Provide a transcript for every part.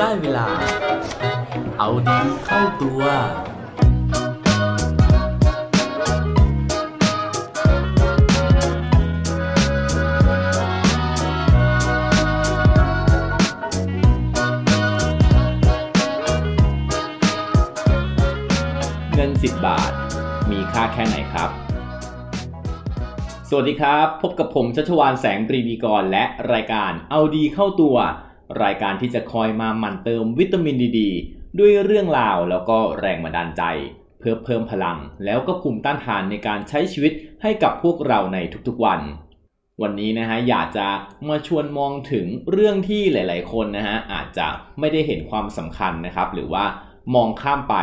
ได้เวลา เอาดีเข้าตัว เงิน 10 บาท มีค่าแค่ไหนครับ สวัสดีครับ พบกับผมชัชวานแสงปรีดีกรและรายการเอาดีเข้าตัว รายการที่จะคอยมาหมั่นเติมวิตามินดีดด้วยเรื่องราวแล้วก็แรงบันดาลใจ เพื่อเพิ่มพลัง แล้วก็ภูมิต้านทานในการใช้ชีวิตให้กับพวกเราในทุกๆวัน วันนี้นะฮะอยากจะมาชวนมองถึงเรื่องที่หลาย ๆ คนนะฮะอาจจะไม่ได้เห็นความสำคัญนะครับ หรือว่ามองข้ามไป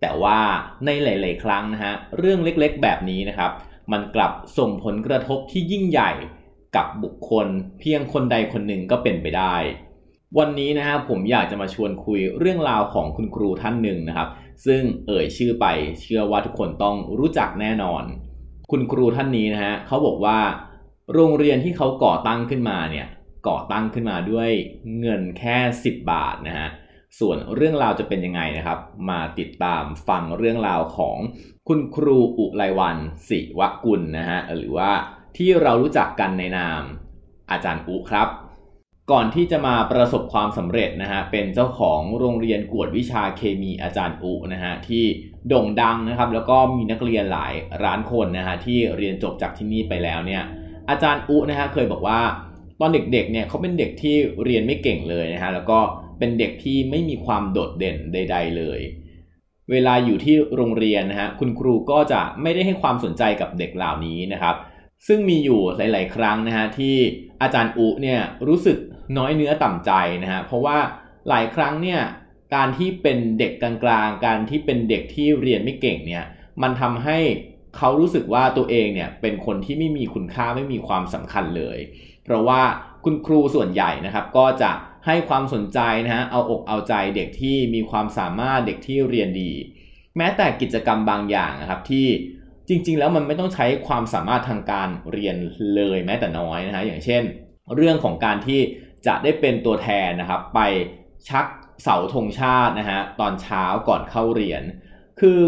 แต่ว่าในหลาย ๆ ครั้งนะฮะเรื่องเล็กๆ แบบนี้นะครับ มันกลับส่งผลกระทบที่ยิ่งใหญ่กับบุคคลเพียงคนใดคนหนึ่งก็เป็นไปได้ วันนี้นะฮะผมอยากจะมาชวนคุยเรื่องราวของคุณครูท่านหนึ่งนะครับ ซึ่งเอ่ยชื่อไปเชื่อว่าทุกคนต้องรู้จักแน่นอน คุณครูท่านนี้นะฮะเขาบอกว่า โรงเรียนที่เขาก่อตั้งขึ้นมาเนี่ยก่อตั้งขึ้นมาด้วยเงินแค่ 10 บาทนะฮะส่วนเรื่องราวจะเป็นยังไงนะครับ มาติดตามฟังเรื่องราวของคุณครูอุไรวันศิวกุลนะฮะหรือว่าที่เรารู้จักกันในนามอาจารย์อุครับ ก่อนที่จะมาประสบความสำเร็จนะฮะเป็นเจ้าของโรงเรียนกวดวิชาเคมีอาจารย์อุนะฮะที่โด่งดังนะครับแล้วก็มีนักเรียนหลายร้านคนนะฮะที่เรียนจบจากที่นี่ไปแล้วเนี่ยอาจารย์อุนะฮะเคยบอกว่าตอนเด็กๆเนี่ยเขาเป็นเด็กที่เรียนไม่เก่งเลยนะฮะแล้วก็เป็นเด็กที่ไม่มีความโดดเด่นใด ๆ เลย เวลาอยู่ที่โรงเรียนนะฮะคุณครูก็จะไม่ได้ให้ความสนใจกับเด็กเหล่านี้นะครับ ซึ่งมีอยู่หลาย ๆ ครั้งนะฮะที่ อาจารย์อุเนี่ยรู้สึกน้อยเนื้อต่ำใจนะฮะเพราะว่าหลายครั้งเนี่ยการที่เป็นเด็กกลางๆ การที่เป็นเด็กที่เรียนไม่เก่งเนี่ยมันทำให้เขารู้สึกว่าตัวเองเนี่ยเป็นคนที่ไม่มีคุณค่าไม่มีความสำคัญเลย เพราะว่าคุณครูส่วนใหญ่นะครับก็จะให้ความสนใจนะฮะเอาอกเอาใจเด็กที่มีความสามารถเด็กที่เรียนดี แม้แต่กิจกรรมบางอย่างนะครับที่ จริง ๆ แล้วมันไม่ต้องใช้ความสามารถทางการเรียนเลยแม้แต่น้อยนะฮะอย่างเช่น เรื่องของการที่จะได้เป็นตัวแทนนะครับ ไปชักเสาธงชาตินะฮะตอนเช้าก่อนเข้าเรียน คือ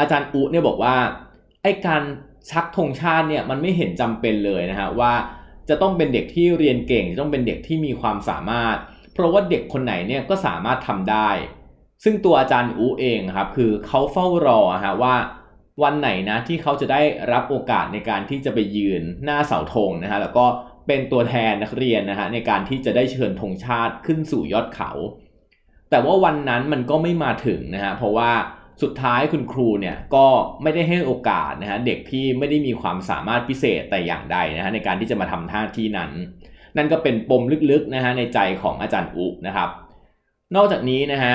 อาจารย์อุเนี่ยบอกว่าไอ้การชักธงชาติเนี่ยมันไม่เห็นจำเป็นเลยนะฮะว่าจะต้องเป็นเด็กที่เรียนเก่งจะต้องเป็นเด็กที่มีความสามารถ เพราะว่าเด็กคนไหนเนี่ยก็สามารถทำได้ ซึ่งตัวอาจารย์อูเองครับคือเขาเฝ้ารอฮะว่า วันไหนนะที่เขาจะได้รับโอกาสในการที่จะไปยืนหน้าเสาธงนะฮะแล้วก็เป็นตัวแทนนักเรียนนะฮะในการที่จะได้เชิญธงชาติขึ้นสู่ยอดเขา แต่ว่าวันนั้นมันก็ไม่มาถึงนะฮะเพราะว่าสุดท้ายคุณครูเนี่ยก็ไม่ได้ให้โอกาสนะฮะเด็กที่ไม่ได้มีความสามารถพิเศษแต่อย่างใดนะฮะในการที่จะมาทำท่าที่นั้น นั่นก็เป็นปมลึกๆนะฮะในใจของอาจารย์อุนะครับ นอกจากนี้นะฮะ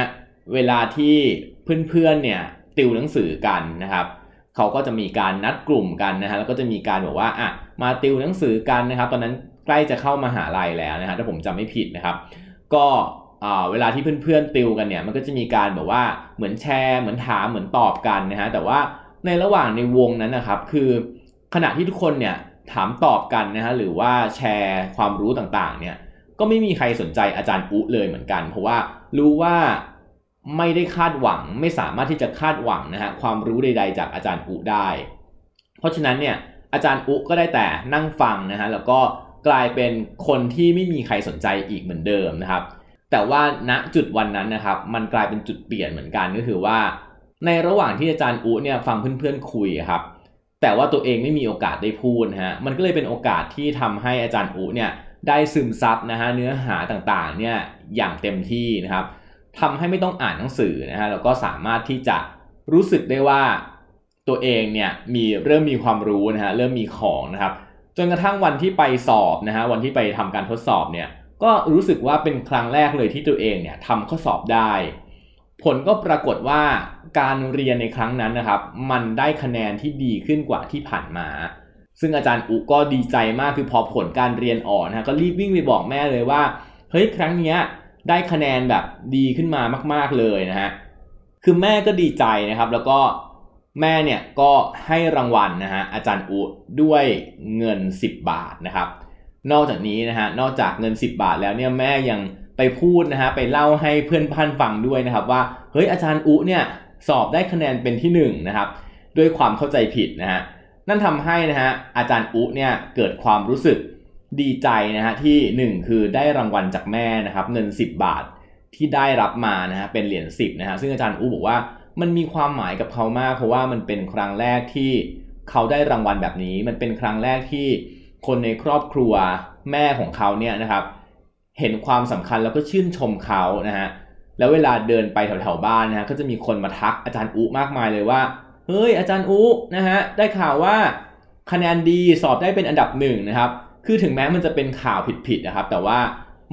เวลาที่เพื่อนๆเนี่ยติวหนังสือกันนะครับ เขาก็จะมีการนัดกลุ่มกันนะฮะแล้วก็จะมีการบอกว่าอะมาติวหนังสือกันนะครับ ตอนนั้นใกล้จะเข้ามาหาลัยแล้วนะฮะถ้าผมจำไม่ผิดนะครับ ก็เวลาที่เพื่อนๆติวกันเนี่ยมันก็จะมีการแบบว่าเหมือนแชร์เหมือนถามเหมือนตอบกันนะฮะแต่ว่าในระหว่างในวงนั้นนะครับคือขณะที่ทุกคนเนี่ยถามตอบกันนะฮะหรือว่าแชร์ความรู้ต่างๆเนี่ยก็ไม่มีใครสนใจอาจารย์อุเลยเหมือนกัน เพราะว่ารู้ว่า ไม่ได้คาดหวังไม่สามารถที่จะคาดหวังนะฮะความรู้ใด ๆ จากอาจารย์อุได้ เพราะฉะนั้นเนี่ยอาจารย์อุก็ได้แต่นั่งฟังนะฮะแล้วก็กลายเป็นคนที่ไม่มีใครสนใจอีกเหมือนเดิมนะครับ แต่ว่าณจุดวันนั้นนะครับ มันกลายเป็นจุดเปลี่ยนเหมือนกันก็คือว่า ในระหว่างที่อาจารย์อุเนี่ยฟังเพื่อนๆคุยครับ แต่ว่าตัวเองไม่มีโอกาสได้พูดฮะมันก็เลยเป็นโอกาสที่ทำให้อาจารย์อุเนี่ยได้ซึมซับนะฮะเนื้อหาต่างๆเนี่ยอย่างเต็มที่นะครับ ทำให้ไม่ต้องอ่านหนังสือนะฮะแล้วก็สามารถที่จะรู้สึกได้ว่าตัวเองเนี่ยมีเริ่มมีความรู้นะฮะเริ่มมีของนะครับ จนกระทั่งวันที่ไปสอบนะฮะวันที่ไปทำการทดสอบเนี่ยก็รู้สึกว่าเป็นครั้งแรกเลยที่ตัวเองเนี่ยทำข้อสอบได้ ผลก็ปรากฏว่าการเรียนในครั้งนั้นนะครับ มันได้คะแนนที่ดีขึ้นกว่าที่ผ่านมา ซึ่งอาจารย์อุก็ดีใจมากคือพอผลการเรียนออกนะก็รีบวิ่งไปบอกแม่เลยว่าเฮ้ยครั้งเนี้ย ได้คะแนนแบบดีขึ้นมามาก ๆเลยนะฮะคือแม่ก็ดีใจนะครับแล้วก็แม่เนี่ยก็ให้รางวัลนะฮะอาจารย์อุด้วยเงิน 10 บาทนะครับ นอกจากนี้นะฮะนอกจากเงิน 10 บาทแล้วเนี่ยแม่ยังไปพูดนะฮะไปเล่าให้เพื่อนพันฟังด้วยนะครับว่าเฮ้ยอาจารย์อุเนี่ยสอบได้คะแนนเป็นที่1นนะครับด้วยความเข้าใจผิดนะฮะนั่นทำให้นะฮะอาจารย์อุเนี่ยเกิดความรู้สึก ดีใจนะฮะที่ 1 คือได้รางวัลจากแม่นะครับเงิน 10 บาทที่ได้รับมานะฮะเป็นเหรียญ10นะฮะซึ่งอาจารย์อุบอกว่ามันมีความหมายกับเขามาก เพราะว่ามันเป็นครั้งแรกที่เขาได้รางวัลแบบนี้ มันเป็นครั้งแรกที่คนในครอบครัวแม่ของเขาเนี่ยนะครับ เห็นความสำคัญแล้วก็ชื่นชมเขานะฮะแล้วเวลาเดินไปแถวๆบ้านนะฮะก็จะมีคนมาทักอาจารย์อุมากมายเลยว่าเฮ้ยอาจารย์อุนะฮะได้ข่าวว่าคะแนนดีสอบได้เป็นอันดับหนึ่งนะครับ คือถึงแม้มันจะเป็นข่าวผิดๆนะครับ แต่ว่า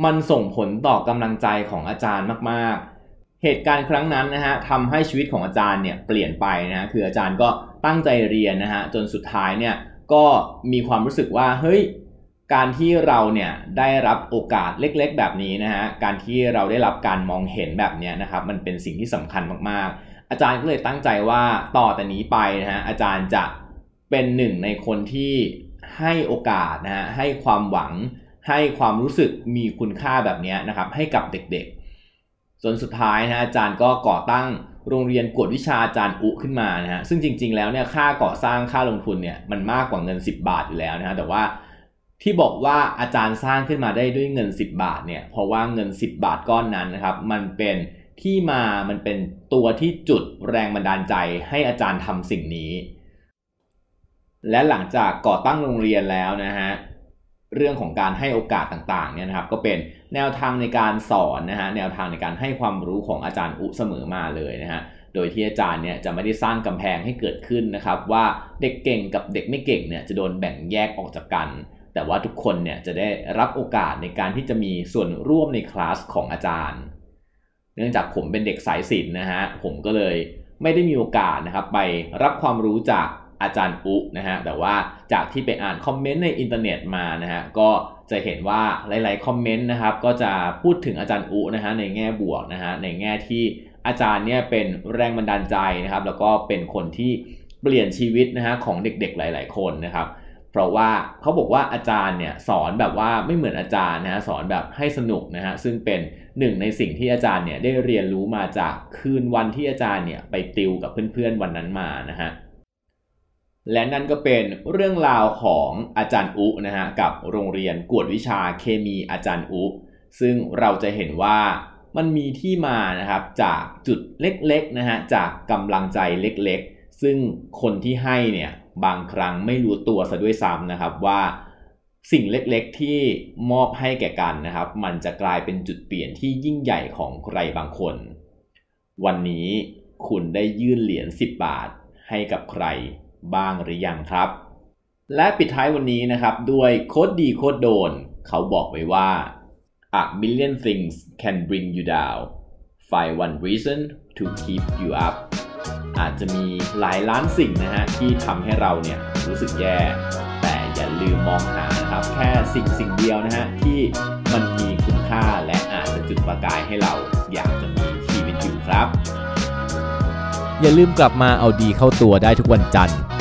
มันส่งผลต่อกำลังใจของอาจารย์มากๆ เหตุการณ์ครั้งนั้นนะฮะทำให้ชีวิตของอาจารย์เนี่ยเปลี่ยนไปนะคืออาจารย์ก็ตั้งใจเรียนนะฮะจนสุดท้ายเนี่ยก็มีความรู้สึกว่าเฮ้ยการที่เราเนี่ยได้รับโอกาสเล็กๆ แบบนี้นะฮะการที่เราได้รับการมองเห็นแบบนี้นะครับมันเป็นสิ่งที่สำคัญมากๆ อาจารย์ก็เลยตั้งใจว่าต่อแต่นี้ไปนะฮะอาจารย์จะเป็นหนึ่งในคนที่ ให้โอกาสนะฮะให้ความหวัง ให้ความรู้สึกมีคุณค่าแบบนี้นะครับให้กับเด็กๆส่วนสุดท้ายนะอาจารย์ก็ก่อตั้งโรงเรียนกวดวิชาอาจารย์อุขึ้นมานะฮะซึ่งจริงๆแล้วเนี่ยค่าก่อสร้างค่าลงทุนเนี่ยมันมากกว่าเงิน 10 บาทอยู่แล้วนะฮะแต่ว่าที่บอกว่าอาจารย์สร้างขึ้นมาได้ด้วยเงิน 10 บาทเนี่ยเพราะว่าเงิน 10 บาทก้อนนั้นนะครับมันเป็นที่มามันเป็นตัวที่จุดแรงบันดาลใจให้อาจารย์ทำสิ่งนี้ และหลังจากก่อตั้งโรงเรียนแล้วนะฮะเรื่องของการให้โอกาสต่างๆเนี่ยนะครับก็เป็นแนวทางในการสอนนะฮะแนวทางในการให้ความรู้ของอาจารย์อุเสมอมาเลยนะฮะโดยที่อาจารย์เนี่ยจะไม่ได้สร้างกำแพงให้เกิดขึ้นนะครับว่าเด็กเก่งกับเด็กไม่เก่งเนี่ยจะโดนแบ่งแยกออกจากกัน แต่ว่าทุกคนเนี่ยจะได้รับโอกาสในการที่จะมีส่วนร่วมในคลาสของอาจารย์ เนื่องจากผมเป็นเด็กสายศิลป์นะฮะผมก็เลยไม่ได้มีโอกาสนะครับไปรับความรู้จาก อาจารย์อุนะฮะแต่ว่าจากที่ไปอ่านคอมเมนต์ในอินเทอร์เน็ตมานะฮะก็จะเห็นว่าหลายๆคอมเมนต์นะครับก็จะพูดถึงอาจารย์อุนะฮะในแง่บวกนะฮะในแง่ที่อาจารย์เนี่ยเป็นแรงบันดาลใจนะครับ แล้วก็เป็นคนที่เปลี่ยนชีวิตนะฮะของเด็กๆหลาย ๆ คนนะครับเพราะว่าเขาบอกว่าอาจารย์เนี่ยสอนแบบว่าไม่เหมือนอาจารย์นะฮะสอนแบบให้สนุกนะฮะซึ่งเป็นหนึ่งในสิ่งที่อาจารย์เนี่ยได้เรียนรู้มาจากคืนวันที่อาจารย์เนี่ยไปติวกับเพื่อนๆวันนั้นมานะฮะ และนั่นก็เป็นเรื่องราวของอาจารย์อุนะฮะกับโรงเรียนกวดวิชาเคมีอาจารย์อุ ซึ่งเราจะเห็นว่ามันมีที่มานะครับจากจุดเล็กๆนะฮะจากกำลังใจเล็กๆ ซึ่งคนที่ให้เนี่ยบางครั้งไม่รู้ตัวซะด้วยซ้ำนะครับว่าสิ่งเล็กๆที่มอบให้แก่กันนะครับ มันจะกลายเป็นจุดเปลี่ยนที่ยิ่งใหญ่ของใครบางคน วันนี้คุณได้ยื่นเหรียญ10 บาทให้กับใคร บ้างหรือยังครับ และปิดท้ายวันนี้นะครับ ด้วยโคดดีโคดโดน เขาบอกไว้ว่า a million things can bring you down find one reason to keep you up อาจจะมีหลายล้านสิ่งนะฮะที่ทำให้เราเนี่ยรู้สึกแย่ แต่อย่าลืมมองหานะครับ แค่สิ่งสิ่งเดียวนะฮะที่มันมีคุณค่าและอาจจะจุดประกายให้เราอยากจะมีชีวิตอยู่ครับ อย่าลืมกลับมาเอาดีเข้าตัวได้ทุกวันจันทร์